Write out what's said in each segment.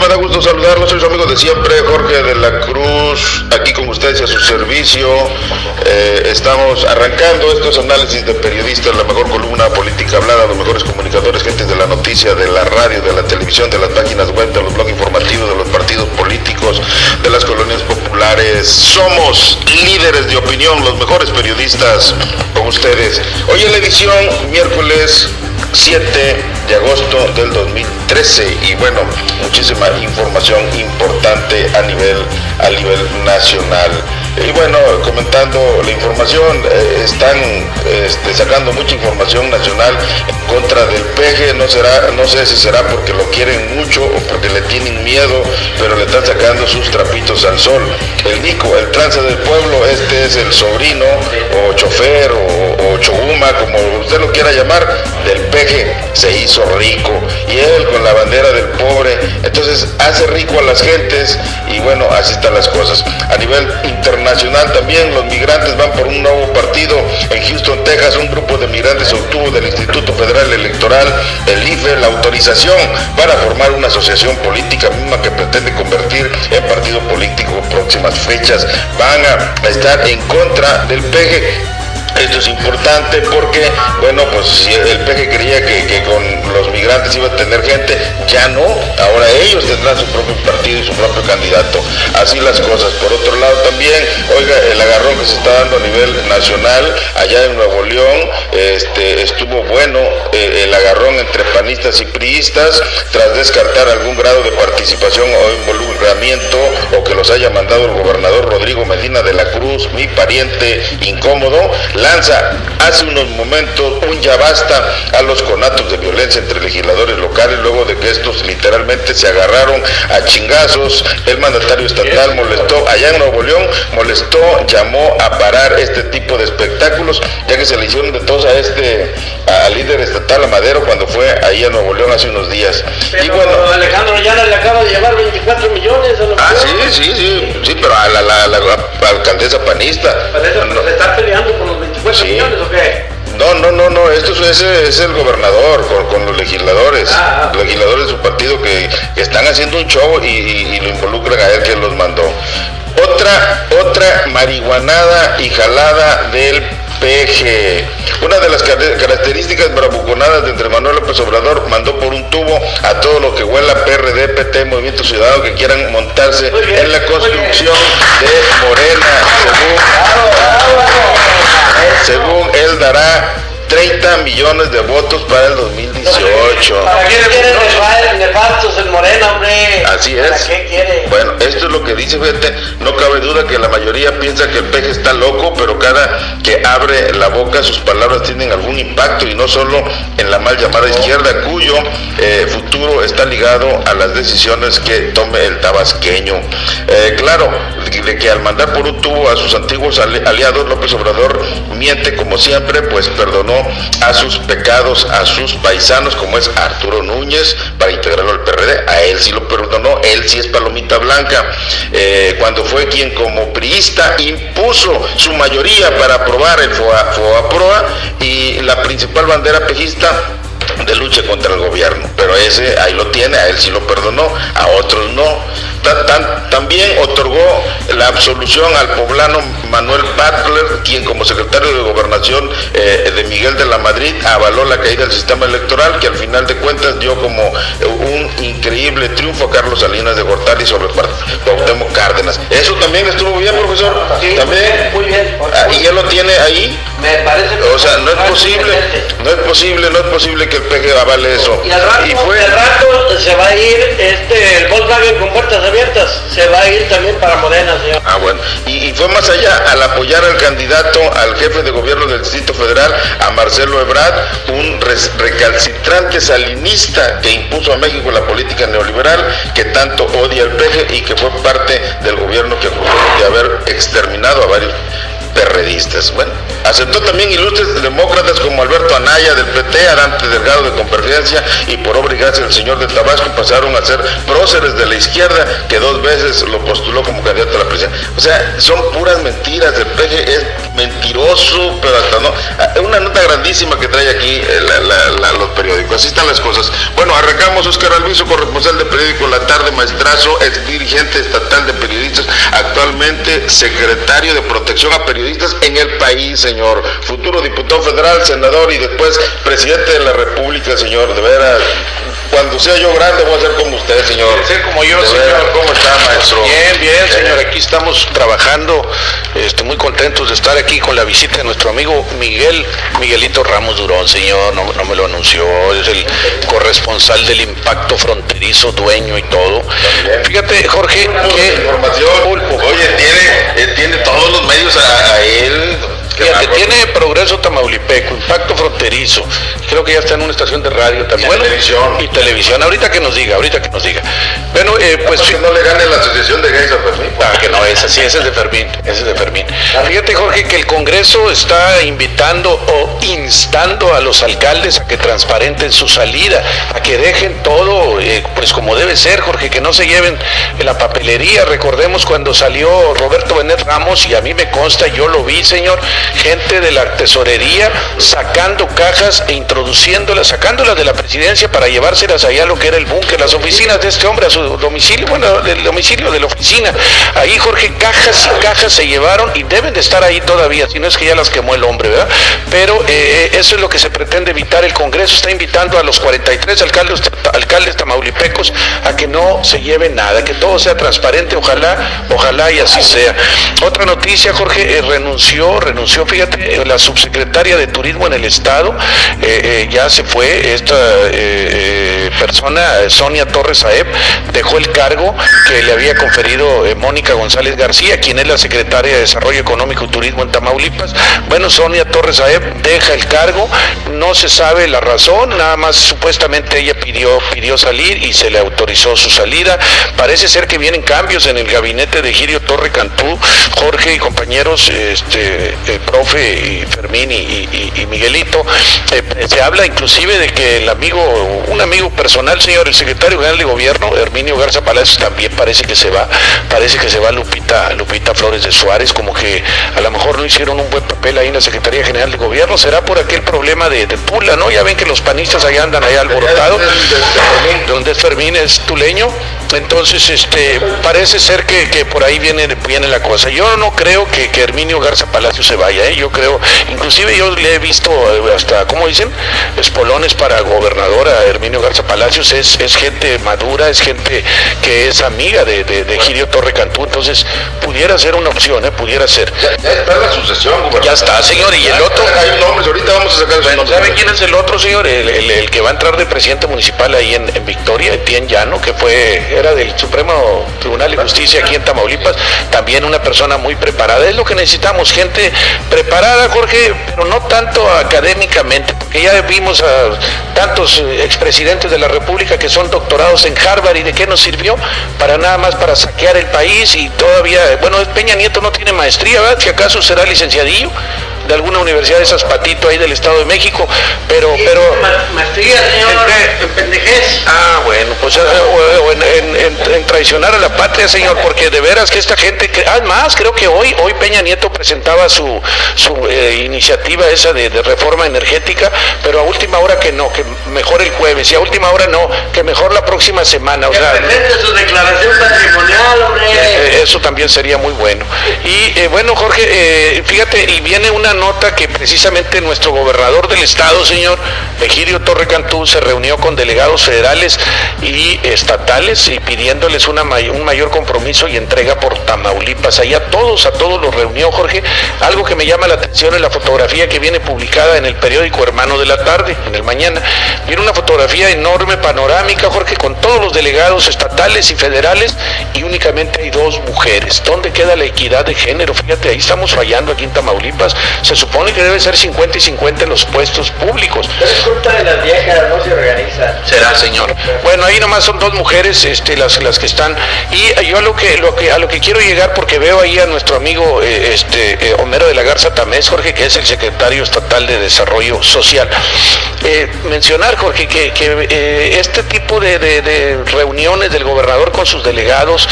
me da gusto saludarlos. Soy su amigo de siempre, Jorge de la Cruz, aquí con ustedes a su servicio. Eh, estamos arrancando estos análisis de periodistas, la mejor columna política hablada, los mejores comunicadores, gente de la noticia, de la radio, de la televisión, de las páginas web, de los blogs informativos, de los partidos políticos, de las colonias populares. Somos líderes de opinión, los mejores periodistas con ustedes. Hoy en la edición, miércoles 7 de agosto del 2013 y bueno, muchísima información importante a nivel, a nivel nacional. Y bueno, comentando la información, eh, están este, sacando mucha información nacional en contra del peje, no será, no sé si será porque lo quieren mucho o porque le tienen miedo, pero le están sacando sus trapitos al sol. El Nico, el trance del pueblo, este es el sobrino o chofer o, o choguma, como usted lo quiera llamar, del se hizo rico y él con la bandera del pobre, entonces hace rico a las gentes y bueno, así están las cosas. A nivel internacional, nacional también. Los migrantes van por un nuevo partido en Houston, Texas. Un grupo de migrantes obtuvo del Instituto Federal Electoral, el IFE, la autorización para formar una asociación política misma que pretende convertir en partido político próximas fechas. Van a estar en contra del PG esto es importante porque, bueno, pues si el PG creía que, con los migrantes iba a tener gente, ya no. Ahora ellos tendrán su propio partido y su propio candidato. Así las cosas. Por otro lado también, oiga, el agarrón que se está dando a nivel nacional, allá en Nuevo León, este, estuvo bueno eh, el agarrón entre panistas y priistas, tras descartar algún grado de participación o involucramiento o que los haya mandado el gobernador Rodrigo Medina de la Cruz, mi pariente incómodo lanza hace unos momentos un ya basta a los conatos de violencia entre legisladores locales luego de que estos literalmente se agarraron a chingazos. El mandatario estatal molestó, allá en Nuevo León, molestó, llamó a parar este tipo de espectáculos, ya que se le hicieron de todos a este, al líder estatal, a Madero, cuando fue ahí a Nuevo León hace unos días. y bueno, Alejandro ya le acaba de llevar 24 millones Ah, sí, sí, sí, sí, pero a la, la, alcaldesa panista. no, se está peleando con los 24 millones o qué? No, no, no, no, esto es, es el gobernador con, los legisladores, ah, ah. los legisladores de su partido que, están haciendo un show y, lo involucran a él que los mandó. Otra, otra marihuanada y jalada del PG. Una de las características bravuconadas de entre Manuel López Obrador mandó por un tubo a todo lo que huela PRD, PT, Movimiento Ciudadano que quieran montarse en la construcción de Morena. según él dará 30 millones de votos para el 2018. ¿Para qué quiere nefastos en Morena, hombre? Así es. ¿Para qué quiere? Bueno, esto es lo que dice, fíjate, no cabe duda que la mayoría piensa que el peje está loco, pero cada que abre la boca sus palabras tienen algún impacto y no solo en la mal llamada izquierda, cuyo eh, futuro está ligado a las decisiones que tome el tabasqueño. Eh, claro, de que al mandar por un tubo a sus antiguos aliados, López Obrador miente como siempre, pues perdonó a sus pecados, a sus paisanos, como es Arturo Núñez, para integrarlo al PRD. A él sí lo perdonó, él sí es palomita blanca. Eh, cuando fue quien como priista impuso su mayoría para aprobar el FOA, y la principal bandera pejista de lucha contra el gobierno. Pero ese ahí lo tiene, a él sí lo perdonó, a otros no. también otorgó la absolución al poblano Manuel Butler, quien como secretario de gobernación eh, de Miguel de la Madrid avaló la caída del sistema electoral, que al final de cuentas dio como un increíble triunfo a Carlos Salinas de Gortari sobre Cuauhtémoc Cárdenas. Eso también estuvo bien, profesor. también. Muy bien. Ah, y ya lo tiene ahí. Me parece. O sea, no es posible, no es posible, no es posible que el Eso. Y al rato, fue... rato se va a ir este el Volkswagen con puertas abiertas, se va a ir también para Morena, señor. Ah, bueno. Y, fue más allá, al apoyar al candidato, al jefe de gobierno del Distrito Federal, a Marcelo Ebrard, un recalcitrante salinista que impuso a México la política neoliberal que tanto odia el PG y que fue parte del gobierno que acusó de haber exterminado a varios perredistas. Bueno, aceptó también ilustres demócratas como Alberto Anaya del PT, Arante Delgado de Convergencia y por obra y gracia del señor de Tabasco pasaron a ser próceres de la izquierda que dos veces lo postuló como candidato a la presidencia. O sea, son puras mentiras, el PG es mentiroso, pero hasta no. Una nota grandísima grandísima que trae aquí eh, los periódicos. Así están las cosas. Bueno, arrancamos Oscar Alviso, corresponsal de periódico La Tarde, maestrazo, ex dirigente estatal de periodistas, actualmente secretario de protección a periodistas en el país, señor. Futuro diputado federal, senador y después presidente de la República, señor. De veras, cuando sea yo grande voy a ser como usted, señor. Ser como yo, señor. ¿Cómo está, maestro? Bien, bien, señor. Aquí estamos trabajando, este, muy contentos de estar aquí con la visita de nuestro amigo Miguel, Miguelito Ramos Durón, señor. No, me lo anunció, es el corresponsal del impacto fronterizo, dueño y todo. Fíjate, Jorge, que información. Oye, tiene, tiene todos los medios a él Fíjate, tiene Progreso Tamaulipeco, Impacto Fronterizo, creo que ya está en una estación de radio también. Y televisión. Y televisión, ahorita que nos diga, ahorita que nos diga. Bueno, eh, pues... Que no le gane la Asociación de Gays a Fermín. Ah, que no, es así, ese es de Fermín, ese es de Fermín. Fíjate, Jorge, que el Congreso está invitando o instando a los alcaldes a que transparenten su salida, a que dejen todo, eh, pues como debe ser, Jorge, que no se lleven la papelería. Recordemos cuando salió Roberto Benet Ramos, y a mí me consta, yo lo vi, señor, gente de la tesorería sacando cajas e introduciéndolas, sacándolas de la presidencia para llevárselas allá a lo que era el búnker, las oficinas de este hombre, a su domicilio, bueno, el domicilio de la oficina. Ahí, Jorge, cajas y cajas se llevaron y deben de estar ahí todavía, si no es que ya las quemó el hombre, ¿verdad? Pero eh, eso es lo que se pretende evitar. El Congreso está invitando a los 43 alcaldes, alcaldes tamaulipecos a que no se lleven nada, que todo sea transparente, ojalá, ojalá y así sea. Otra noticia, Jorge, eh, renunció, renunció fíjate, la subsecretaria de Turismo en el Estado eh, eh, ya se fue, esta eh, persona, Sonia Torres Aeb, dejó el cargo que le había conferido Mónica González García, quien es la secretaria de Desarrollo Económico y Turismo en Tamaulipas. Bueno, Sonia Torres Aeb deja el cargo, no se sabe la razón, nada más supuestamente ella pidió, pidió salir y se le autorizó su salida. Parece ser que vienen cambios en el gabinete de Girio Torre Cantú, Jorge y compañeros, este, profe y Fermín y, Miguelito, eh, se habla inclusive de que el amigo, un amigo personal, señor, el secretario general de gobierno, Herminio Garza Palacios, también parece que se va, parece que se va Lupita, Lupita Flores de Suárez, como que a lo mejor no hicieron un buen papel ahí en la Secretaría General de Gobierno, será por aquel problema de, Pula, ¿no? Ya ven que los panistas ahí andan ahí alborotados, donde es Fermín es tuleño, entonces este parece ser que, por ahí viene, viene la cosa. Yo no creo que, que Herminio Garza Palacios se vaya ¿eh? yo creo, inclusive yo le he visto eh, hasta, ¿cómo dicen? Espolones para gobernadora Herminio Garza Palacios, es, es gente madura, es gente que es amiga de, de, Girio Torre Cantú, entonces pudiera ser una opción, ¿eh? pudiera ser. Ya, está la sucesión, Ya está, señor, y el otro... Hay nombres, ahorita vamos a sacar bueno, ¿Sabe quién es el otro, señor? El, que va a entrar de presidente municipal ahí en, Victoria, Etienne Llano, que fue, era del Supremo Tribunal de Justicia aquí en Tamaulipas, también una persona muy preparada. Es lo que necesitamos, gente preparada, Jorge, pero no tanto académicamente, porque ya vimos a tantos eh, expresidentes de la República que son doctorados en Harvard y de qué nos sirvió para nada más para saquear el país y todavía, bueno, Peña Nieto no tiene maestría, ¿verdad? Si acaso será licenciadillo de alguna universidad de Zaspatito ahí del Estado de México, pero... pero maestría, señor, en, pendejez. Ah, bueno, pues eh, en, traicionar a la patria, señor, porque de veras que esta gente... Además, creo que hoy, hoy Peña Nieto presentaba su, su eh, iniciativa esa de, reforma energética, pero a última hora que no, que mejor el jueves, y a última hora no, que mejor la próxima semana. O sea, su declaración patrimonial, hombre. Eh, eso también sería muy bueno. Y bueno, Jorge, fíjate, y viene una nota que precisamente nuestro gobernador del estado, señor Egidio Torre Cantú, se reunió con delegados federales y estatales y pidiéndoles una un mayor compromiso y entrega por Tamaulipas. Allá todos, a todos los reunió, Jorge. Algo que me llama la atención es la fotografía que viene publicada en el periódico Hermano de la Tarde, en el mañana. Viene una fotografía enorme, panorámica, Jorge, con todos los delegados estatales y federales y únicamente hay dos mujeres. ¿Dónde queda la equidad de género? Fíjate, ahí estamos fallando aquí en Tamaulipas se supone que debe ser 50 y 50 en los puestos públicos. es culpa de las viejas, no se organiza. Será, señor. Bueno, ahí nomás son dos mujeres este, las, las que están. Y yo a lo que, lo que, a lo que quiero llegar, porque veo ahí a nuestro amigo eh, este, eh, Homero de la Garza Tamés, Jorge, que es el secretario estatal de Desarrollo Social. Eh, mencionar, Jorge, que, este tipo de, de, reuniones del gobernador con sus delegados,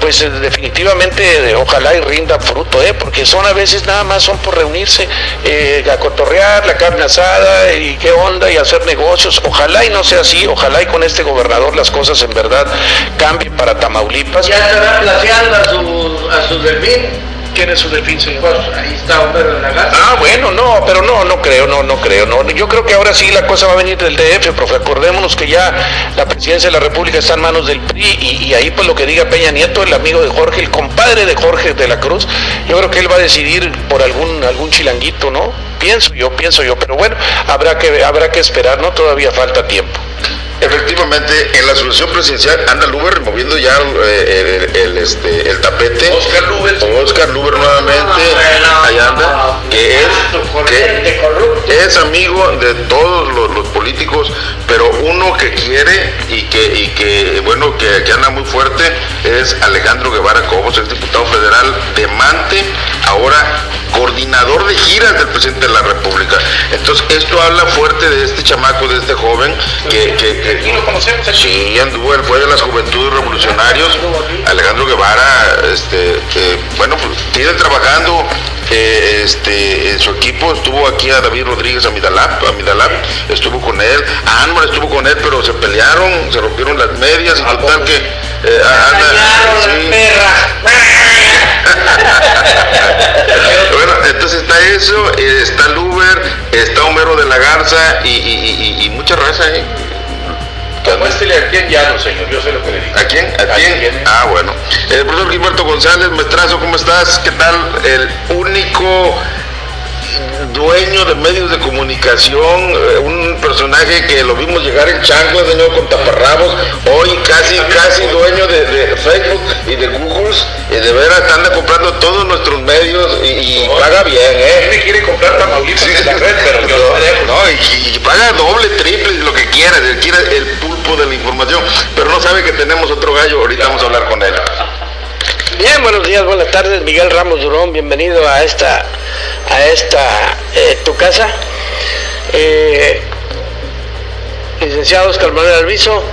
pues definitivamente ojalá y rinda fruto, porque son a veces nada más son por reunirse reunirse, eh, a cotorrear, la carne asada y qué onda y hacer negocios. Ojalá y no sea así, ojalá y con este gobernador las cosas en verdad cambien para Tamaulipas. Ya estará placeando a a su delfín. ¿Quién es su? Pues ahí está Homero de la Garza. Ah, bueno, no, pero no, no creo, no, no creo, no. Yo creo que ahora sí la cosa va a venir del DF, profe. Acordémonos que ya la presidencia de la República está en manos del PRI y, y ahí pues lo que diga Peña Nieto, el amigo de Jorge, el compadre de Jorge de la Cruz, yo creo que él va a decidir por algún, algún chilanguito, ¿no? Pienso yo, pienso yo, pero bueno, habrá que, habrá que esperar, ¿no? Todavía falta tiempo. Efectivamente, en la solución presidencial anda Luber moviendo ya eh, el, el, este, el tapete. Oscar Luber. Oscar Luber nuevamente, ahí anda, que es, que es amigo de todos los, los, políticos, pero uno que quiere y que, y que bueno, que, que anda muy fuerte es Alejandro Guevara Cobos, el diputado federal de Mante, ahora coordinador de giras del presidente de la República. Entonces, esto habla fuerte de este chamaco, de este joven, que, que, que ¿Y lo conocemos aquí? Sí, anduvo, él fue de las Juventudes Revolucionarios, Alejandro Guevara, este, que, bueno, pues tiene trabajando eh, este, en su equipo, estuvo aquí a David Rodríguez a Midalap, a Midalap, estuvo con él, a Anmar estuvo con él, pero se pelearon, se rompieron las medias y total que eh, Ana, sí. bueno, entonces está eso, eh, está el Uber, está Homero de la Garza y, y, y, y mucha raza, ¿eh? Muéstrele a quién ya no, señor, yo sé lo que le digo. ¿A quién? ¿A, ¿A quién? quién? Ah, bueno. El profesor Gilberto González, maestrazo, ¿cómo estás? ¿Qué tal? El único dueño de medios de comunicación, eh, un personaje que lo vimos llegar en chanclas, señor, con taparrabos, hoy casi, casi dueño de, de Facebook y de Google, y de veras anda comprando todos nuestros medios y, y sabe que tenemos otro gallo, ahorita vamos a hablar con él. Bien, buenos días, buenas tardes, Miguel Ramos Durón, bienvenido a esta, a esta, eh, tu casa. Eh, licenciado Oscar Manuel Alviso,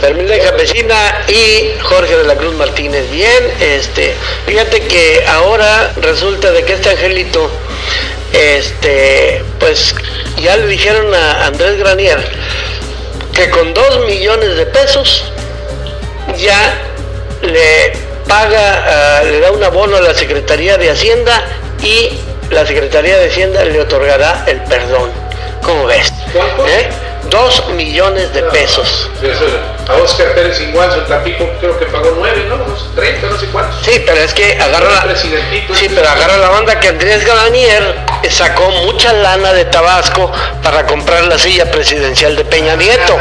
Fermín Campesina y Jorge de la Cruz Martínez. Bien, este, fíjate que ahora resulta de que este angelito, este, pues ya le dijeron a Andrés Granier que con dos millones de pesos ya le paga, uh, le da un abono a la Secretaría de Hacienda y la Secretaría de Hacienda le otorgará el perdón. ¿Cómo ves? ¿Cuánto? ¿Eh? Dos millones de pesos. A Oscar Pérez Inguanzo, el Tampico, creo que pagó nueve, ¿no? Unos 30, no sé cuántos. Sí, pero es que agarra la, sí, pero agarra la banda que Andrés Galanier sacó mucha lana de Tabasco para comprar la silla presidencial de Peña Nieto.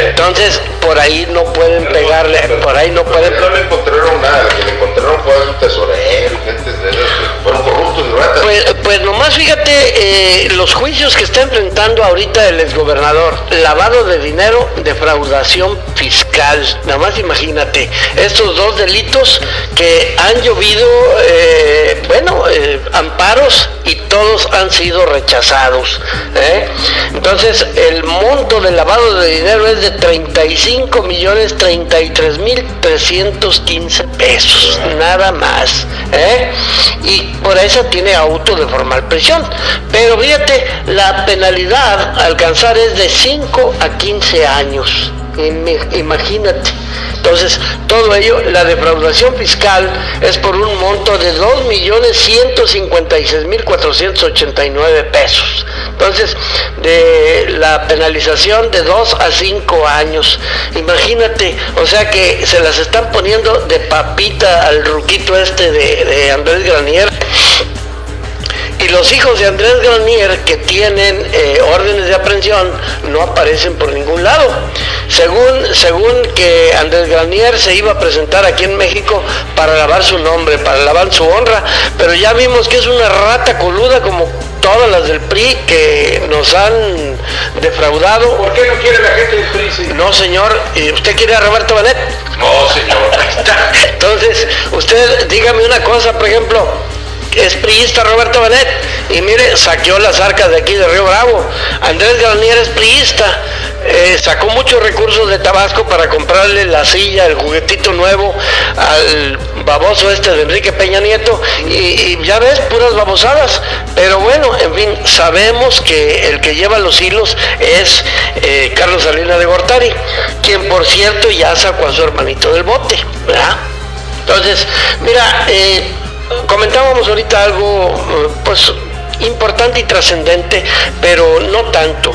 Entonces, por ahí no pueden pero, pegarle, pero, por ahí no pueden... No le encontraron nada, lo que le encontraron fue un tesorero gente de esas que fueron corruptos y ratas. Pues, pues nomás fíjate eh, los juicios que está enfrentando ahorita el exgobernador. Lavado de dinero, defraudación fiscal. Nada más imagínate, estos dos delitos que han llovido, eh, bueno, eh, amparos y todos han sido rechazados. ¿eh? Entonces, el monto del lavado de dinero es de 35 millones 33 mil 315 pesos, nada más. Y por eso tiene auto de formal prisión. Pero fíjate, la penalidad alcanzar es de 5 a 15 años. Imagínate. Entonces, todo ello, la defraudación fiscal es por un monto de 2.156.489 pesos. Entonces, de la penalización de 2 a 5 años. Imagínate, o sea que se las están poniendo de papita al ruquito este de, de Andrés Granier y los hijos de Andrés Granier que tienen eh, órdenes de aprehensión no aparecen por ningún lado. Según, según que Andrés Granier se iba a presentar aquí en México para lavar su nombre, para lavar su honra, pero ya vimos que es una rata coluda como todas las del PRI que nos han defraudado. ¿Por qué no quiere la gente del PRI? Sí? No, señor. ¿Usted quiere a Roberto Banet? No, señor. Entonces, usted dígame una cosa, por ejemplo, es priista Roberto Benet y mire, saqueó las arcas de aquí de Río Bravo. Andrés Garnier es priista, eh, sacó muchos recursos de Tabasco para comprarle la silla, el juguetito nuevo al baboso este de Enrique Peña Nieto y, ya ves, puras babosadas. Pero bueno, en fin, sabemos que el que lleva los hilos es eh, Carlos Salinas de Gortari, quien por cierto ya sacó a su hermanito del bote, ¿verdad? Entonces, mira, eh, comentábamos ahorita algo, pues importante y trascendente, pero no tanto,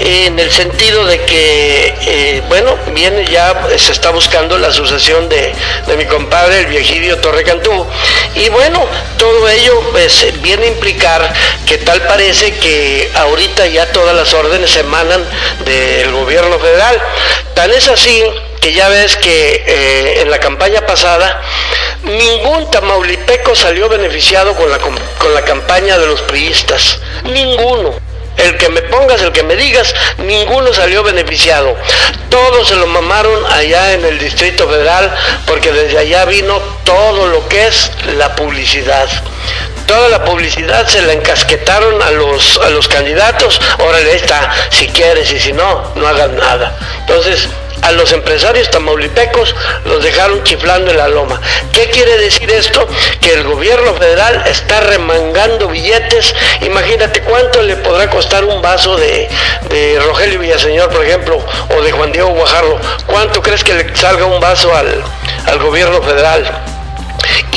en el sentido de que, eh, bueno, viene ya, se está buscando la sucesión de, mi compadre, el viejidio Torre Cantú, y bueno, todo ello pues, viene a implicar que tal parece que ahorita ya todas las órdenes emanan del gobierno federal. Tan es así que ya ves que eh, en la campaña pasada ningún tamaulipeco salió beneficiado con la, con la campaña de los priistas, ninguno. El que me pongas, el que me digas, ninguno salió beneficiado. Todos se lo mamaron allá en el Distrito Federal porque desde allá vino todo lo que es la publicidad toda la publicidad se la encasquetaron a los, a los candidatos, órale, está, si quieres y si no, no hagas nada. Entonces, a los empresarios tamaulipecos los dejaron chiflando en la loma. ¿Qué quiere decir esto? Que el gobierno federal está remangando billetes. Imagínate cuánto le podrá costar un vaso de, Rogelio Villaseñor, por ejemplo, o de Juan Diego Guajardo. ¿Cuánto crees que le salga un vaso al, al gobierno federal?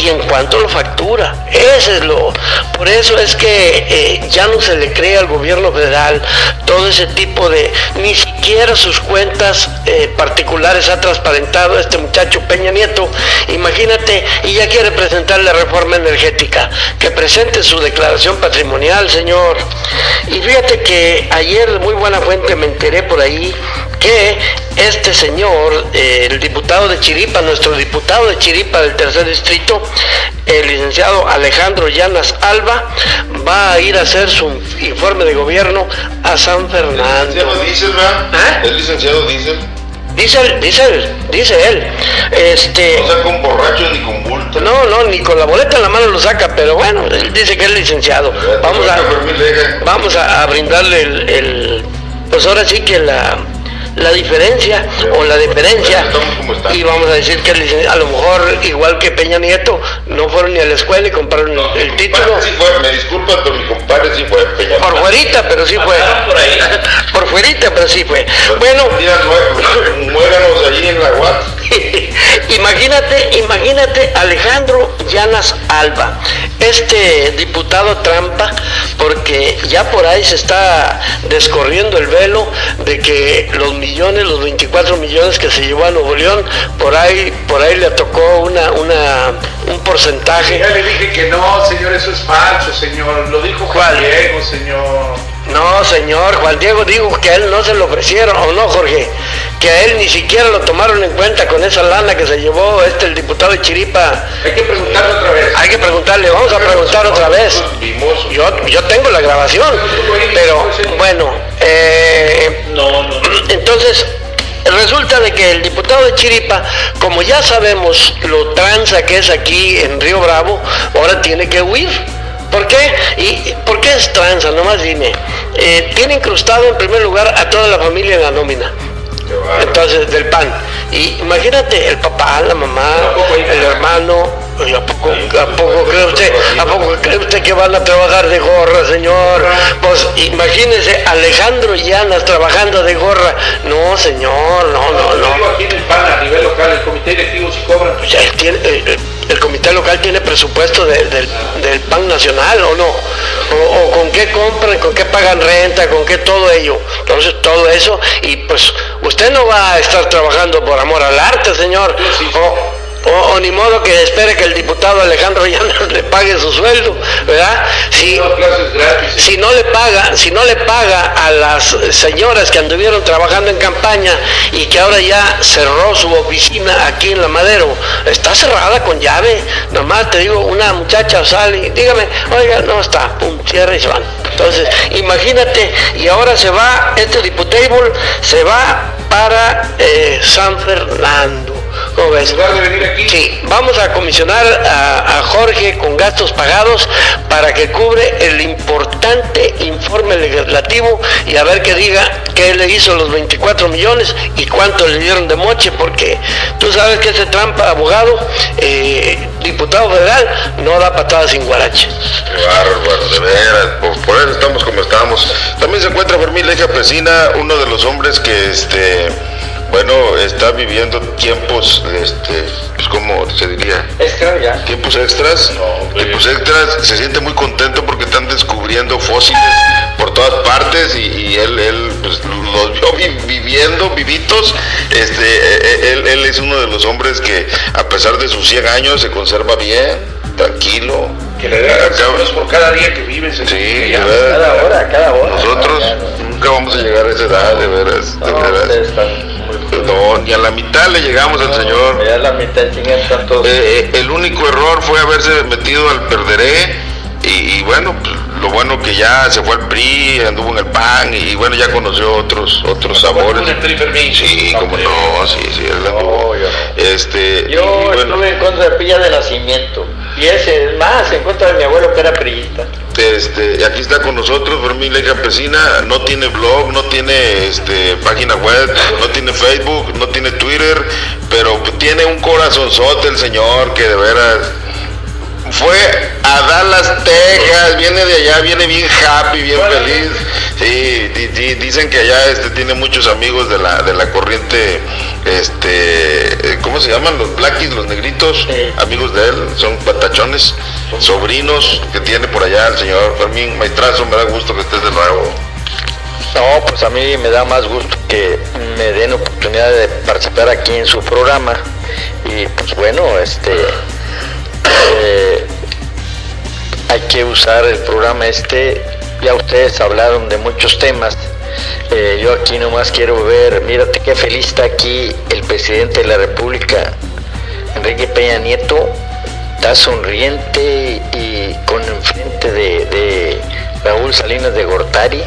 Y en cuanto lo factura. Ese es lo. Por eso es que eh, ya no se le cree al gobierno federal todo ese tipo de. Ni siquiera sus cuentas eh, particulares ha transparentado este muchacho Peña Nieto. Imagínate, y ya quiere presentar la reforma energética. Que presente su declaración patrimonial, señor. Y fíjate que ayer, muy buena fuente, me enteré por ahí que este señor, eh, el diputado de Chiripa, nuestro diputado de Chiripa del tercer distrito, el licenciado Alejandro Llanas Alba, va a ir a hacer su informe de gobierno a San Fernando. ¿El licenciado Diesel, ¿Eh? ¿El licenciado Diesel? Dice, dice, dice él. Este, no saca un borracho ni con bulto. No, no, ni con la boleta en la mano lo saca, pero bueno, él dice que es licenciado. Vamos a, vamos a, brindarle el, pues ahora sí que la, la diferencia o la diferencia y vamos a decir que a lo mejor igual que Peña Nieto no fueron ni a la escuela y compraron el título. me disculpa pero mi compadre sí fue Peña por fuerita pero sí fue. Por ahí. Por fuerita pero sí fue. Bueno. muéranos allí en la UAT imagínate imagínate Alejandro Llanas Alba este diputado trampa porque ya por ahí se está descorriendo el velo de que los millones, los 24 millones que se llevó a Nuevo León, por ahí, por ahí le tocó una, una, un porcentaje. Ya le dije que no, señor, eso es falso, señor. Lo dijo Juan Diego, señor. No, señor, Juan Diego dijo que a él no se lo ofrecieron, o no, Jorge, que a él ni siquiera lo tomaron en cuenta con esa lana que se llevó este el diputado de Chiripa. Hay que preguntarle otra vez. Hay que preguntarle, vamos a preguntar otra vez. Yo, yo tengo la grabación, pero bueno, eh, entonces resulta de que el diputado de Chiripa, como ya sabemos lo tranza que es aquí en Río Bravo, ahora tiene que huir. ¿Por qué? ¿Y por qué es tranza? Nomás dime. Eh, tiene incrustado en primer lugar a toda la familia en la nómina. Entonces, del PAN. Y imagínate, el papá, la mamá, el hermano, ¿a poco, ¿a poco cree usted, a poco cree usted que van a trabajar de gorra, señor? Pues imagínese Alejandro Llanas trabajando de gorra. No, señor, no, no, no. Aquí en el PAN a nivel local, el comité directivo sí cobra. El, comité local tiene presupuesto del, PAN nacional o no. O, con qué compran, con qué pagan renta, con qué todo ello. Entonces todo eso y pues usted no va a estar trabajando por amor al arte, señor. O, ni modo que espere que el diputado Alejandro Llanos le pague su sueldo, ¿verdad? Si, si no le paga, si no le paga a las señoras que anduvieron trabajando en campaña y que ahora ya cerró su oficina aquí en la Madero, está cerrada con llave, nomás te digo, una muchacha sale y dígame, oiga, no está, pum, cierra y se van. Entonces, imagínate, y ahora se va, este diputable se va para eh, San Fernando ¿Cómo ves? En lugar de venir aquí. Sí, vamos a comisionar a, a Jorge con gastos pagados para que cubre el importante informe legislativo y a ver que diga qué le hizo los 24 millones y cuánto le dieron de moche, porque tú sabes que ese trampa abogado, eh, diputado federal, no da patadas sin guarache. Qué bárbaro, de veras, por, por eso estamos como estamos. También se encuentra Fermín Leja Pesina, uno de los hombres que, este, bueno, está viviendo tiempos, este, pues como se diría, Extra ya. tiempos extras, tiempos extras, se siente muy contento porque están descubriendo fósiles por todas partes y, y él, él pues, los vio vi- viviendo, vivitos, este, eh, eh, él, él es uno de los hombres que a pesar de sus 100 años se conserva bien, tranquilo. Que le den euros por cada día que vives. en- Sí, que. Cada hora, cada hora. Nosotros no. nunca vamos a llegar a esa edad, de veras, de No, veras. No, ni a la mitad le llegamos al Señor. Ya la mitad chingan tantos. Eh, eh, el único error fue haberse metido al perderé y, y bueno, pues, lo bueno que ya se fue al PRI, anduvo en el PAN y, bueno, ya conoció otros otros sabores. Sí, como no, sí, sí, él anduvo. No, yo no. Este, y- Yo y bueno, estuve en contra de Pilla de nacimiento. Y ese, es más, en contra de mi abuelo que era priista. Este, aquí está con nosotros Fermín Leja Pesina, no tiene blog, no tiene este, página web, no tiene Facebook, no tiene Twitter, pero tiene un corazonzote el señor que de veras fue a Dallas, Texas, viene de allá, viene bien happy, bien feliz. Sí, di- di- dicen que allá este tiene muchos amigos de la de la corriente este, eh, ¿cómo se llaman? Los blackies, los negritos, Sí. amigos de él, son patachones, sobrinos que tiene por allá el señor Fermín Maestrazo, me da gusto que estés de nuevo. No, pues a mí me da más gusto que me den oportunidad de participar aquí en su programa. Y pues bueno, este eh, hay que usar el programa este. Ya ustedes hablaron de muchos temas. Eh, yo aquí nomás quiero ver, mírate qué feliz está aquí el presidente de la República, Enrique Peña Nieto, está sonriente y con enfrente de, de Raúl Salinas de Gortari.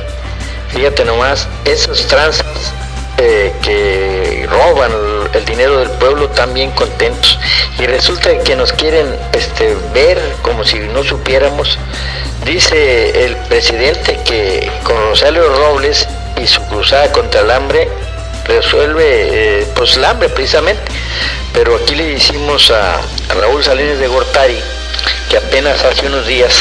Fíjate nomás, esos tranzas eh, que roban el, dinero del pueblo bien contentos. Y resulta que nos quieren este, ver como si no supiéramos. Dice el presidente que con Rosario Robles y su cruzada contra el hambre resuelve eh, pues el hambre precisamente. Pero aquí le hicimos a, a Raúl Salinas de Gortari que apenas hace unos días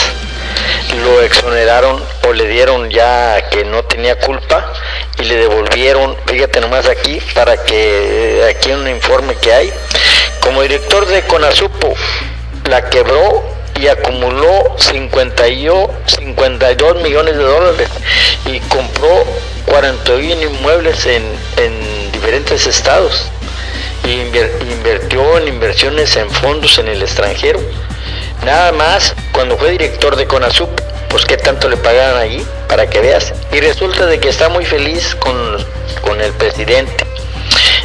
lo exoneraron o le dieron ya que no tenía culpa y le devolvieron, fíjate nomás aquí, para que eh, aquí un informe que hay, como director de Conasupo la quebró y acumuló 51, 52 millones de dólares y compró 41 inmuebles en, en diferentes estados y invirtió en inversiones en fondos en el extranjero. Nada más cuando fue director de CONASUP, pues qué tanto le pagaban allí, para que veas. Y resulta de que está muy feliz con, con el presidente.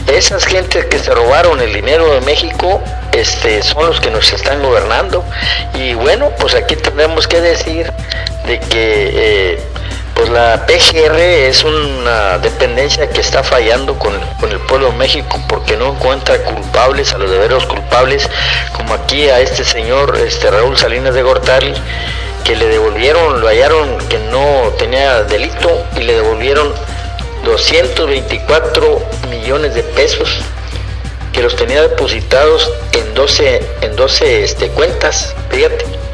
Esas gentes que se robaron el dinero de México este, son los que nos están gobernando. Y bueno, pues aquí tendremos que decir de que eh, pues la PGR es una dependencia que está fallando con, con el pueblo de México porque no encuentra culpables a los deberos culpables, como aquí a este señor este Raúl Salinas de Gortari, que le devolvieron, lo hallaron que no tenía delito y le devolvieron 224 millones de pesos que los tenía depositados en 12, en 12 este, cuentas, fíjate.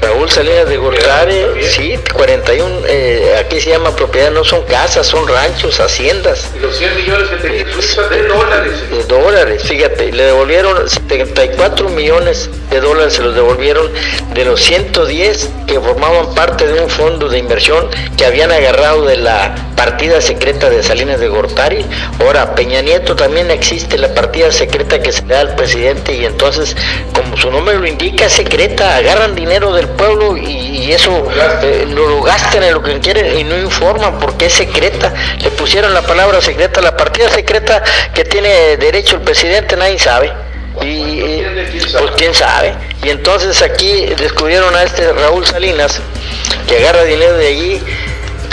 Raúl Salinas de Gortari, sí, 41, eh, aquí se llama propiedad, no son casas, son ranchos, haciendas Y los 100 millones que en Suiza de dólares. de dólares, fíjate, le devolvieron 74 millones de dólares, se los devolvieron de los 110 que formaban parte de un fondo de inversión que habían agarrado de la partida secreta de Salinas de Gortari. Ahora, Peña Nieto también existe la partida secreta que se le da al presidente y entonces, como su nombre lo indica, secreta, agarran dinero del pueblo y, y eso eh, no lo gastan en lo que quieren y no informan porque es secreta. Le pusieron la palabra secreta, la partida secreta que tiene derecho el presidente, nadie sabe. Y, pues quién sabe. Y entonces aquí descubrieron a este Raúl Salinas que agarra dinero de allí,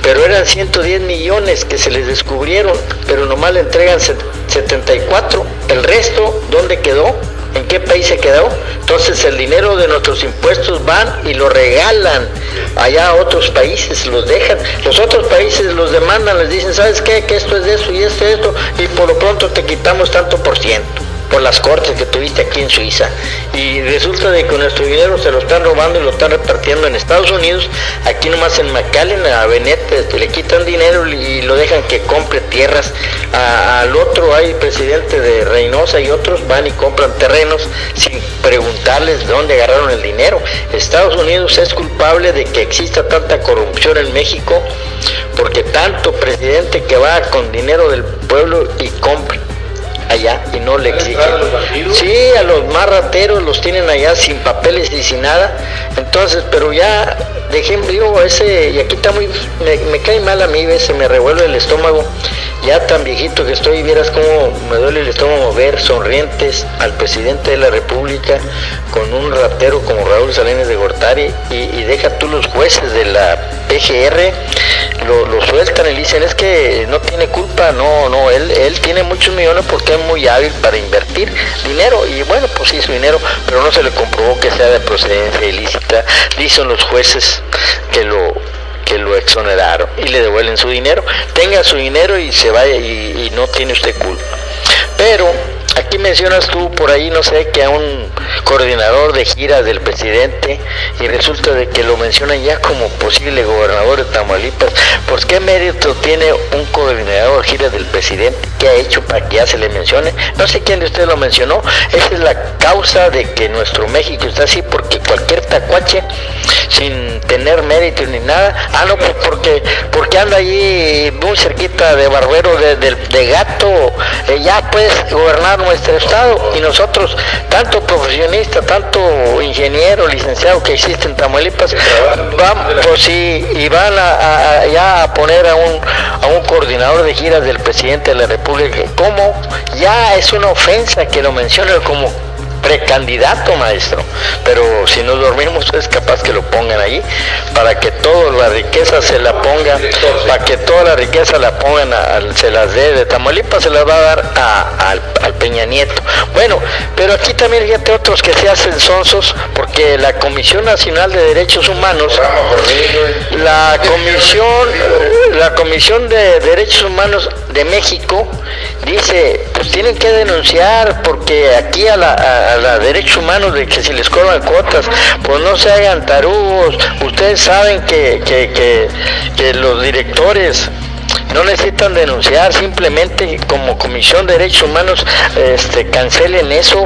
pero eran 110 millones que se les descubrieron, pero nomás le entregan set- 74 el resto, ¿dónde quedó? ¿En qué país se quedó? Entonces el dinero de nuestros impuestos van y lo regalan allá a otros países, los dejan. Los otros países los demandan, les dicen, ¿sabes qué? Que esto es eso y esto es esto, y por lo pronto te quitamos tanto por ciento por las cortes que tuviste aquí en Suiza. Y resulta de que nuestro dinero se lo están robando y lo están repartiendo en Estados Unidos, aquí nomás en McAllen, a Benet, este, le quitan dinero y lo dejan que compre tierras. al otro hay presidente de Reynosa y otros van y compran terrenos sin preguntarles de dónde agarraron el dinero. Estados Unidos es culpable de que exista tanta corrupción en México porque tanto presidente que va con dinero del pueblo y compra allá y no le exigen. Sí, a los más rateros los tienen allá sin papeles y sin nada. Entonces, pero ya, de ejemplo, ese, y aquí está muy, me, cae mal a mí, se me revuelve el estómago. Ya tan viejito que estoy, vieras cómo me duele el estómago ver sonrientes al presidente de la República con un ratero como Raúl Salinas de Gortari y, deja tú los jueces de la PGR, lo, sueltan y dicen es que no tiene culpa, no, no, él, él tiene muchos millones porque es muy hábil para invertir dinero y bueno, pues sí, su dinero, pero no se le comprobó que sea de procedencia ilícita, dicen los jueces que lo que lo exoneraron y le devuelven su dinero, tenga su dinero y se vaya y no tiene usted culpa. Pero Aquí mencionas tú por ahí, no sé, que a un coordinador de giras del presidente y resulta de que lo mencionan ya como posible gobernador de Tamaulipas. ¿Por qué mérito tiene un coordinador de giras del presidente? ¿Qué ha hecho para que ya se le mencione? No sé quién de ustedes lo mencionó. Esa es la causa de que nuestro México está así, porque cualquier tacuache, sin tener mérito ni nada, ah, no, pues porque, porque anda ahí muy cerquita de Barbero, de, Gato, eh, ya puedes gobernar nuestro Estado y nosotros, tanto profesionista, tanto ingeniero, licenciado que existe en Tamaulipas, van, pues sí, y van a, ya a poner a un, a un coordinador de giras del presidente de la República, como ya es una ofensa que lo mencione como precandidato maestro, pero si nos dormimos es capaz que lo pongan ahí para que toda la riqueza se la pongan, para que toda la riqueza la pongan, se las dé de Tamaulipas, se las va a dar al, Peña Nieto. Bueno, pero aquí también fíjate otros que se hacen sonsos, porque la Comisión Nacional de Derechos Humanos, la Comisión, la Comisión de Derechos Humanos de México dice, pues tienen que denunciar porque aquí a la a, derechos humanos de que si les cobran cuotas, pues no se hagan tarugos. Ustedes saben que, que, que, los directores no necesitan denunciar, simplemente como Comisión de Derechos Humanos este, cancelen eso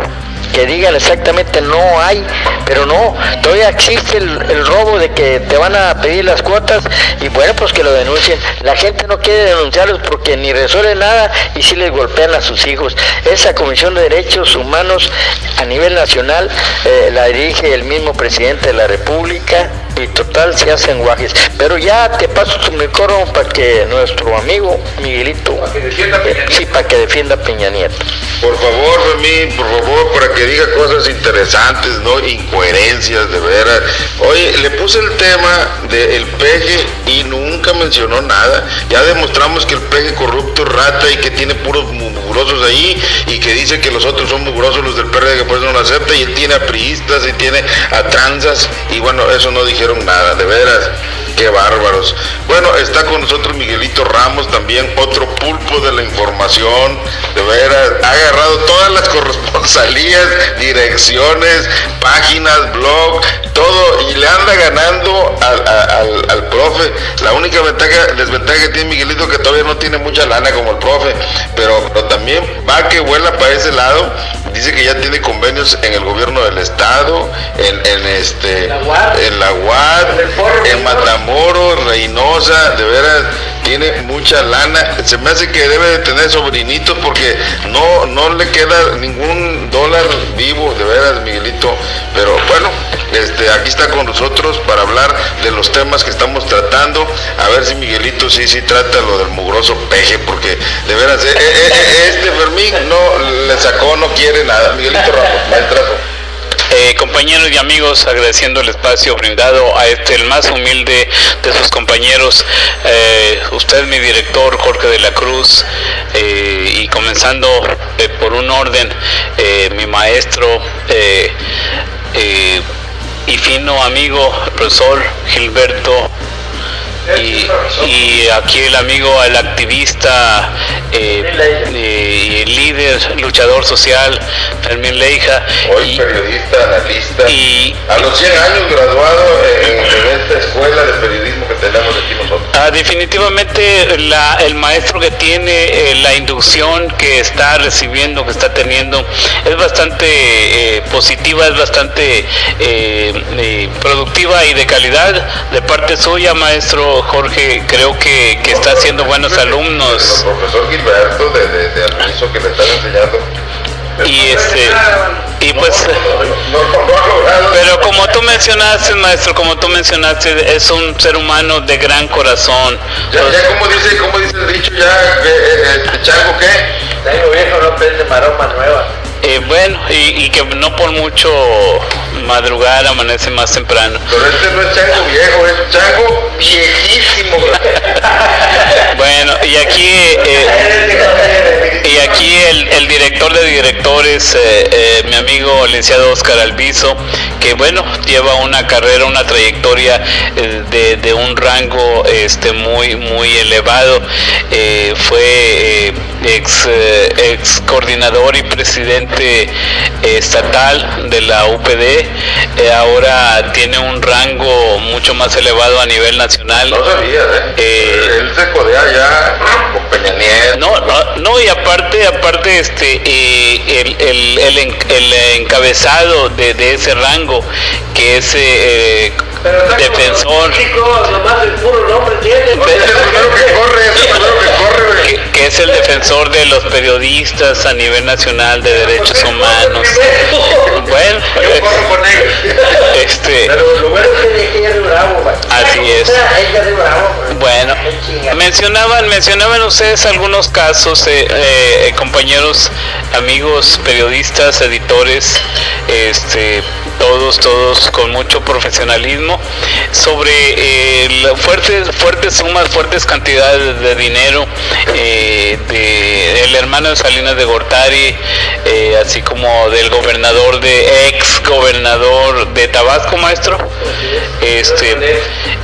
que digan exactamente no hay, pero no, todavía existe el, robo de que te van a pedir las cuotas y bueno, pues que lo denuncien. La gente no quiere denunciarlos porque ni resuelve nada y si les golpean a sus hijos. Esa Comisión de Derechos Humanos a nivel nacional eh, la dirige el mismo presidente de la República y total se hacen guajes. Pero ya te paso tu micrófono para que nuestro amigo Miguelito, eh, sí, para que defienda a Peña Nieto. Por favor, Fermín, por favor, para que diga cosas interesantes, ¿no? Incoherencias, de veras. Oye, le puse el tema del peje y nunca mencionó nada. Ya demostramos que el peje corrupto rata y que tiene puros mugrosos ahí y que dice que los otros son mugrosos los del PRD que por eso no lo acepta y él tiene a priistas y tiene a transas y bueno, eso no dijeron nada, de veras. Qué bárbaros. Bueno, está con nosotros Miguelito Ramos, también otro pulpo de la información. De veras, ha agarrado todas las corresponsalías, direcciones, páginas, blog, todo, y le anda ganando al, profe. La única ventaja, desventaja que tiene Miguelito que todavía no tiene mucha lana como el profe, pero, pero también va que vuela para ese lado. Dice que ya tiene convenios en el gobierno del estado, en, en este, en la UAD, en Matamoros, Reynosa, de veras tiene mucha lana. Se me hace que debe de tener sobrinitos porque no, no le queda ningún dólar vivo, de veras, Miguelito. Pero bueno, este, aquí está con nosotros para hablar de los temas que estamos tratando. A ver si Miguelito sí, sí trata lo del mugroso peje, porque de veras, eh, eh, eh, este Fermín no le sacó, no quiere nada. Miguelito Ramos, maestrazo. Eh, compañeros y amigos, agradeciendo el espacio brindado a este, el más humilde de sus compañeros, eh, usted mi director Jorge de la Cruz, eh, y comenzando por un orden, mi maestro y fino amigo profesor Gilberto y, aquí el amigo, el activista eh, y el líder, luchador social, Fermín Leija. Hoy periodista, analista. Y, a los 100 años graduado en, esta escuela de periodismo aquí nosotros. Ah, definitivamente la, el maestro que tiene eh, la inducción que está recibiendo, que está teniendo, es bastante eh, positiva, es bastante productiva y de calidad de parte suya, maestro Jorge, creo que, que está haciendo buenos alumnos. El profesor Gilberto de, de, de que le están enseñando. Y este y pues pero como tú mencionaste maestro como tú mencionaste es un ser humano de gran corazón ya, ya como dice como dice el dicho ya que, eh, eh chango qué tengo viejo no prende maroma nueva eh, bueno, y, que no por mucho madrugar amanece más temprano. Pero este no es chango viejo, es chango viejísimo. bueno, y aquí, eh, y aquí el, director de directores, eh, mi amigo licenciado Oscar Alviso, que bueno, lleva una carrera, una trayectoria de, de, un rango este muy muy elevado. fue ex, ex coordinador y presidente eh, estatal de la UPD, eh, ahora tiene un rango mucho más elevado a nivel nacional. No sabía, ¿eh? Él se codea ya con Peña Nieto. No, no, no, y aparte, aparte este, el, el, el, el, encabezado de, de, ese rango, que es defensor. que es el defensor de los periodistas a nivel nacional de derechos humanos. Bueno, este, así es. Bueno, mencionaban, mencionaban ustedes algunos casos, eh, eh, compañeros, amigos, periodistas, editores, este, todos, todos con mucho profesionalismo, sobre fuertes, fuertes sumas, fuertes cantidades de dinero eh, del hermano de Salinas de Gortari, eh, así como del gobernador de ex gobernador de Tabasco, maestro. Este,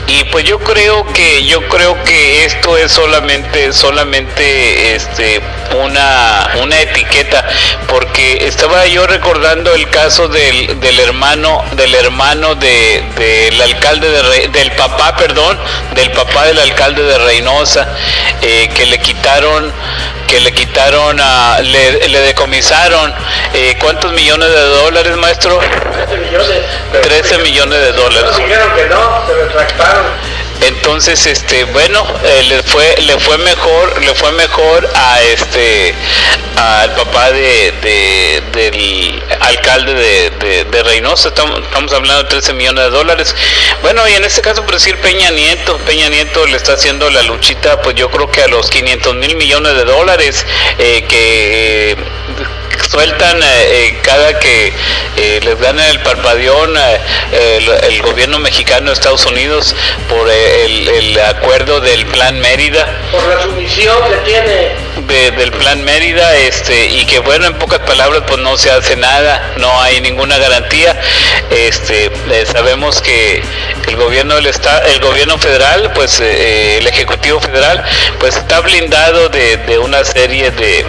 y pues yo creo que yo creo que esto es solamente solamente este una una etiqueta porque estaba yo recordando el caso del, del hermano del hermano de, del alcalde de del papá perdón del papá del alcalde de Reynosa eh, que le quitaron que le quitaron a, le, le decomisaron eh, cuántos millones de dólares maestro 13 millones 13 millones de dólares. Dijeron que no se retractaron entonces este bueno eh, le fue le fue mejor le fue mejor a este al papá de, del alcalde de, de, Reynosa. Estamos, estamos, hablando de 13 millones de dólares. Bueno y en este caso por decir Peña Nieto Peña Nieto le está haciendo la luchita pues yo creo que a los 500 mil millones de dólares eh, que sueltan eh, eh, cada que eh, les dan el parpadeón el, gobierno mexicano de Estados Unidos por el, acuerdo del plan Mérida. Por la sumisión que tiene. del plan Mérida este y que bueno en pocas palabras pues no se hace nada no hay ninguna garantía este sabemos que el gobierno del estado el gobierno federal pues el ejecutivo federal pues está blindado de, una serie de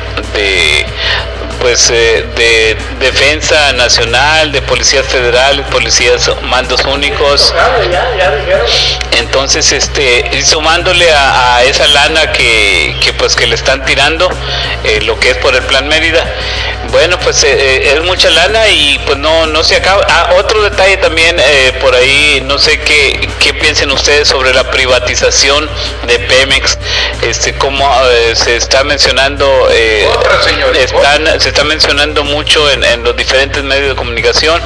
pues eh, de defensa nacional, de policías federales, policías mandos únicos. Entonces, este, sumándole a, esa lana que, que, pues que le están tirando, eh, lo que es por el plan Mérida, bueno, pues eh, es mucha lana y pues no, no se acaba. Ah, otro detalle también por ahí, no sé qué, qué piensen ustedes sobre la privatización de Pemex, este, como se está mencionando, están, se está mencionando mucho en, en, los diferentes medios de comunicación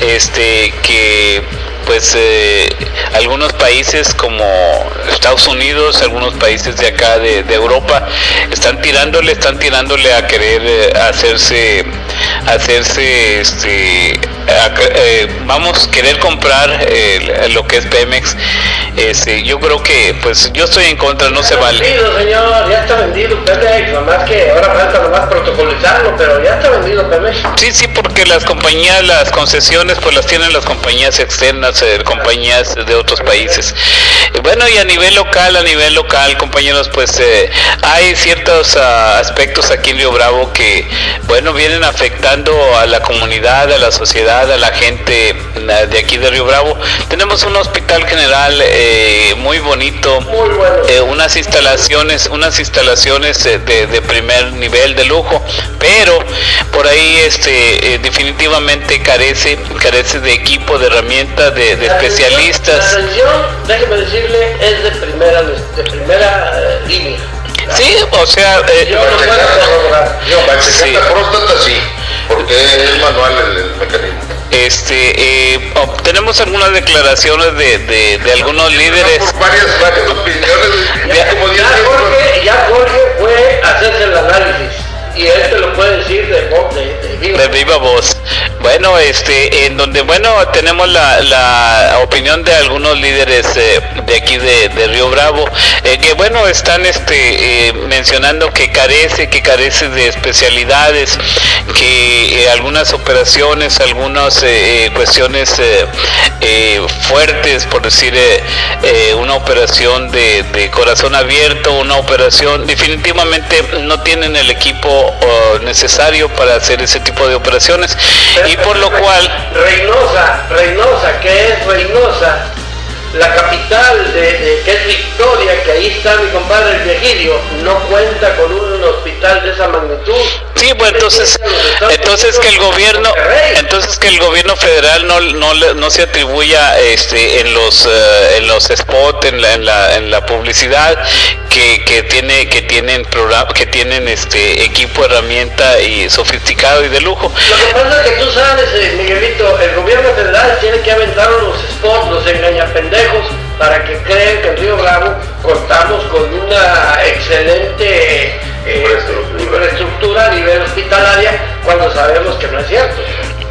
este que pues eh, algunos países como Estados Unidos, algunos países de acá de, Europa están tirándole, están tirándole a querer eh, hacerse hacerse este eh, vamos a querer comprar lo que es Pemex. Este, yo creo que pues yo estoy en contra no se vale. Vendido, señor, ya está vendido Pemex nomás que ahora falta nomás protocolizarlo pero ya está vendido Pemex sí sí porque las compañías las concesiones pues las tienen las compañías externas eh, compañías de otros países bueno y a nivel local a nivel local compañeros pues eh, hay ciertos ah, aspectos aquí en Río Bravo que bueno vienen afectando a la comunidad a la sociedad a la gente de aquí de Río Bravo. Tenemos un hospital general eh, muy bonito, eh, unas instalaciones, unas instalaciones de, de, primer nivel de lujo, pero por ahí este definitivamente carece, carece de equipo, de herramientas, de, especialistas. La atención, déjeme decirle, es de primera, de primera eh, línea. Sí, o sea, eh, yo, yo, para sí. la próstata sí, porque es manual el mecanismo este eh, obtenemos algunas declaraciones de, de, de algunos líderes por varias, varias opiniones ya, como ya, Jorge, ya Jorge fue a hacerse el análisis y él te lo puede decir de, de, de, viva. voz. Bueno, este, en donde, bueno, tenemos la, la opinión de algunos líderes eh, de aquí de, Río Bravo, eh, que bueno, están este, eh, mencionando que carece, que carece de especialidades, que algunas operaciones, algunas cuestiones fuertes, por decir, una operación de, de corazón abierto, una operación, definitivamente no tienen el equipo necesario para hacer ese tipo de operaciones. Y por lo cual Reynosa, Reynosa, que es Reynosa, la capital de, que es Victoria, que ahí está mi compadre el Virgilio, no cuenta con un hospital de esa magnitud. Sí, pues entonces, entonces que el gobierno, entonces que el gobierno federal no, no, no se atribuya este, en los eh, en los spots, en la, en la, en la publicidad que, que tiene que tienen programa, que tienen este equipo, herramienta y sofisticado y de lujo. Lo que pasa es que tú sabes, eh, Miguelito, el gobierno federal tiene que aventar los spots, los engañapendejos para que crean que en Río Bravo contamos con una excelente eh, infraestructura a nivel hospitalaria cuando sabemos que no es cierto.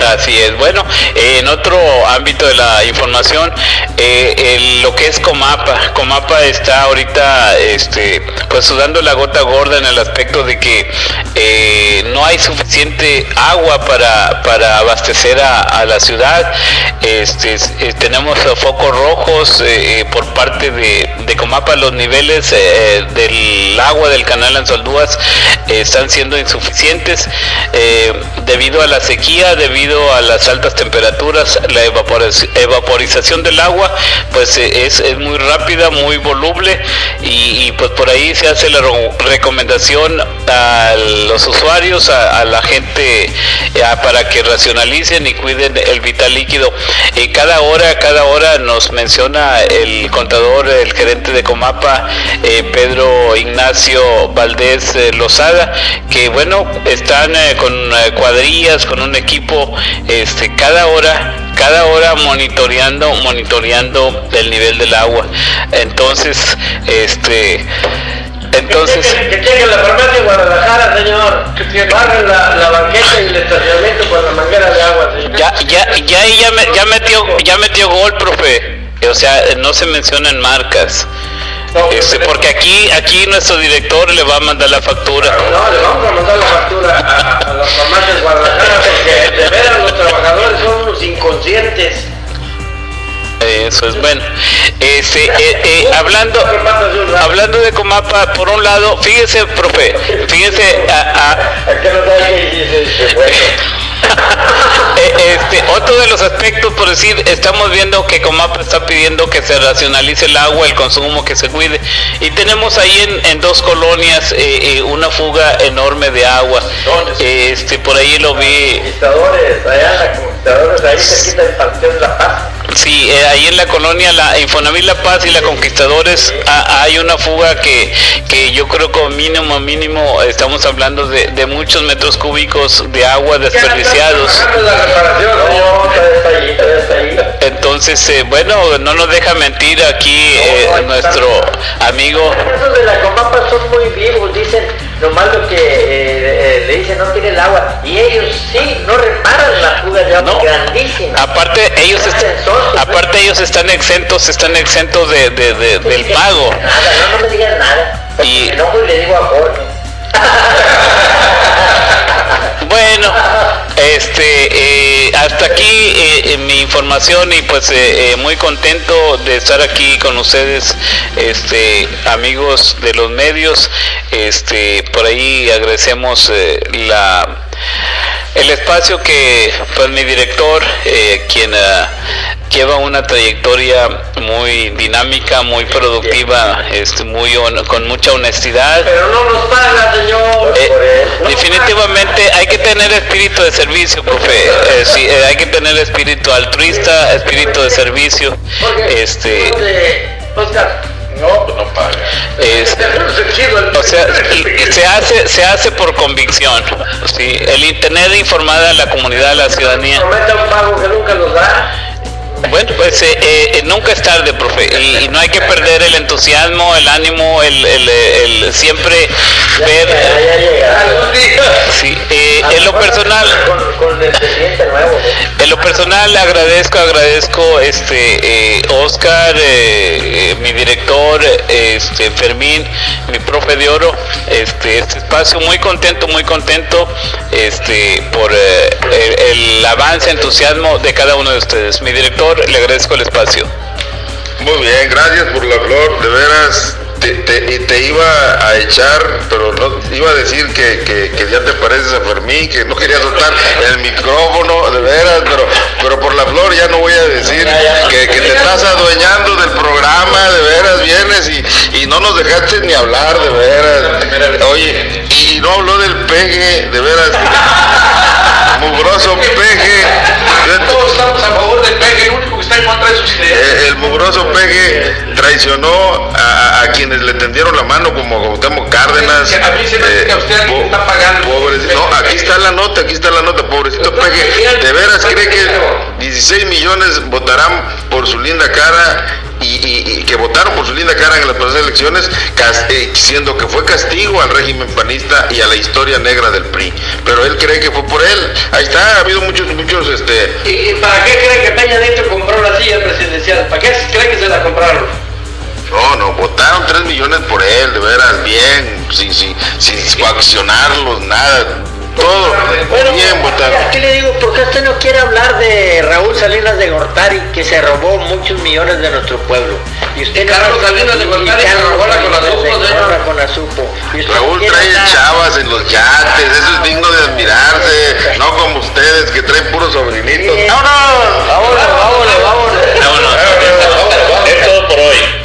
Así es. Bueno, en otro ámbito de la información, eh, lo que es Comapa. Comapa está ahorita, este, pues sudando la gota gorda en el aspecto de que eh, no hay suficiente agua para, para abastecer a, la ciudad. Este, eh, tenemos focos rojos por parte de, Comapa. Los niveles del agua del canal Anzoldúas están siendo insuficientes debido a la sequía, debido a las altas temperaturas, la evaporización del agua pues eh, es, muy rápida, muy voluble y, pues por ahí se hace la recomendación a los usuarios, a, la gente para que racionalicen y cuiden el vital líquido. Y cada hora, cada hora nos menciona el contador, el gerente de Comapa, eh, Pedro Ignacio Valdés eh, Lozada, que bueno, están con cuadrillas, con un equipo este, cada hora, cada hora monitoreando, monitoreando el nivel del agua. Entonces, este, entonces. Que, chequen la farmacia de Guadalajara, señor. Que barren la, la, banqueta y el estacionamiento con la manguera de agua, señor. Ya, ya, ya, ya, ya metió, ya metió gol, profe. O sea, no se mencionan marcas. Este, porque aquí, aquí nuestro director le va a mandar la factura. No, le vamos a mandar la factura a, a los farmacias Guadalajara porque de veras los trabajadores son unos inconscientes. Eso es bueno. Este, eh, eh, hablando, hablando de Comapa, por un lado, fíjese, profe, fíjese a, a este, otro de los aspectos, por decir, estamos viendo que Comapa está pidiendo que se racionalice el agua, el consumo, que se cuide. Y tenemos ahí en, dos colonias eh, eh, una fuga enorme de agua. Este, por ahí lo vi. Ahí Panteón La Paz. Sí, ahí en la colonia la Infonavit La Paz y la Conquistadores hay una fuga que, que yo creo que mínimo mínimo estamos hablando de, de muchos metros cúbicos de agua desperdiciada entonces, eh, bueno, no nos deja mentir aquí eh, nuestro amigo. Los de la Comapa son muy vivos, dicen nomás lo que eh, le dicen no tiene el agua. Y ellos sí, no reparan la fuga de agua grandísima. Aparte, ellos, aparte ellos están exentos, están exentos de, del pago. No, no me digan nada. Y... Le digo. Bueno, este, eh, hasta aquí eh, mi información y pues eh, muy contento de estar aquí con ustedes, este, amigos de los medios. Este, por ahí agradecemos la el espacio que pues mi director, quien lleva una trayectoria muy dinámica, muy productiva, este, muy con mucha honestidad. Pero no nos paga, señor. Eh, definitivamente hay que tener espíritu de servicio, profe. Eh, sí, eh, hay que tener espíritu altruista, espíritu de servicio. Este. Oscar. No, pues no paga. o sea, se hace, se hace por convicción. ¿sí? El Internet informada a la comunidad, a la ciudadanía. Promete un pago que nunca nos da. Bueno, pues eh, eh, nunca es tarde, profe, y, no hay que perder el entusiasmo, el ánimo, el, el, siempre ver... Sí, eh, en lo personal... En lo personal agradezco, agradezco este Oscar, mi director, este Fermín, mi profe de oro, este, este espacio, muy contento, muy contento este, por el avance, entusiasmo de cada uno de ustedes. Mi director le agradezco el espacio. Muy bien, gracias por la flor, de veras. Te, te, iba a echar, pero no iba a decir que, que, ya te pareces a Fermín, que no quería soltar el micrófono, de veras, pero, pero por la flor ya no voy a decir que, te estás adueñando del programa, de veras vienes y, y no nos dejaste ni hablar, de veras. Oye, y no habló del pegue, de veras. Mugroso peje. Eh, el mugroso peje traicionó a, a, quienes le tendieron la mano como Gautamo Cárdenas. A mí se me eh, que a usted alguien está pagando. no, aquí está la nota, aquí está la nota, pobrecito peje. ¿De veras cree que 16 millones votarán por su linda cara y, que votaron por su linda cara en las pasadas elecciones, eh, diciendo que fue castigo al régimen panista y a la historia negra del PRI. Pero él cree que fue por él. Ahí está, ha habido muchos, muchos, este... ¿Y, para qué cree que Peña Nieto compró la silla presidencial? ¿Para qué cree que se la compraron? No, no, votaron 3 millones por él, de veras, bien, sin, sin, sin coaccionarlos, nada todo, bueno, bien votado. Aquí le digo, ¿por qué usted no quiere hablar de Raúl Salinas de Gortari, que se robó muchos millones de nuestro pueblo? Y usted y Carlos Salinas de Gortari se robó la con la supo. Raúl trae chavas en los yates, eso es digno de admirarse, no como ustedes que traen puros sobrinitos. ¡Vámonos! ¡Vámonos, vámonos, vámonos! vámonos. vámonos. vámonos. Es todo por hoy.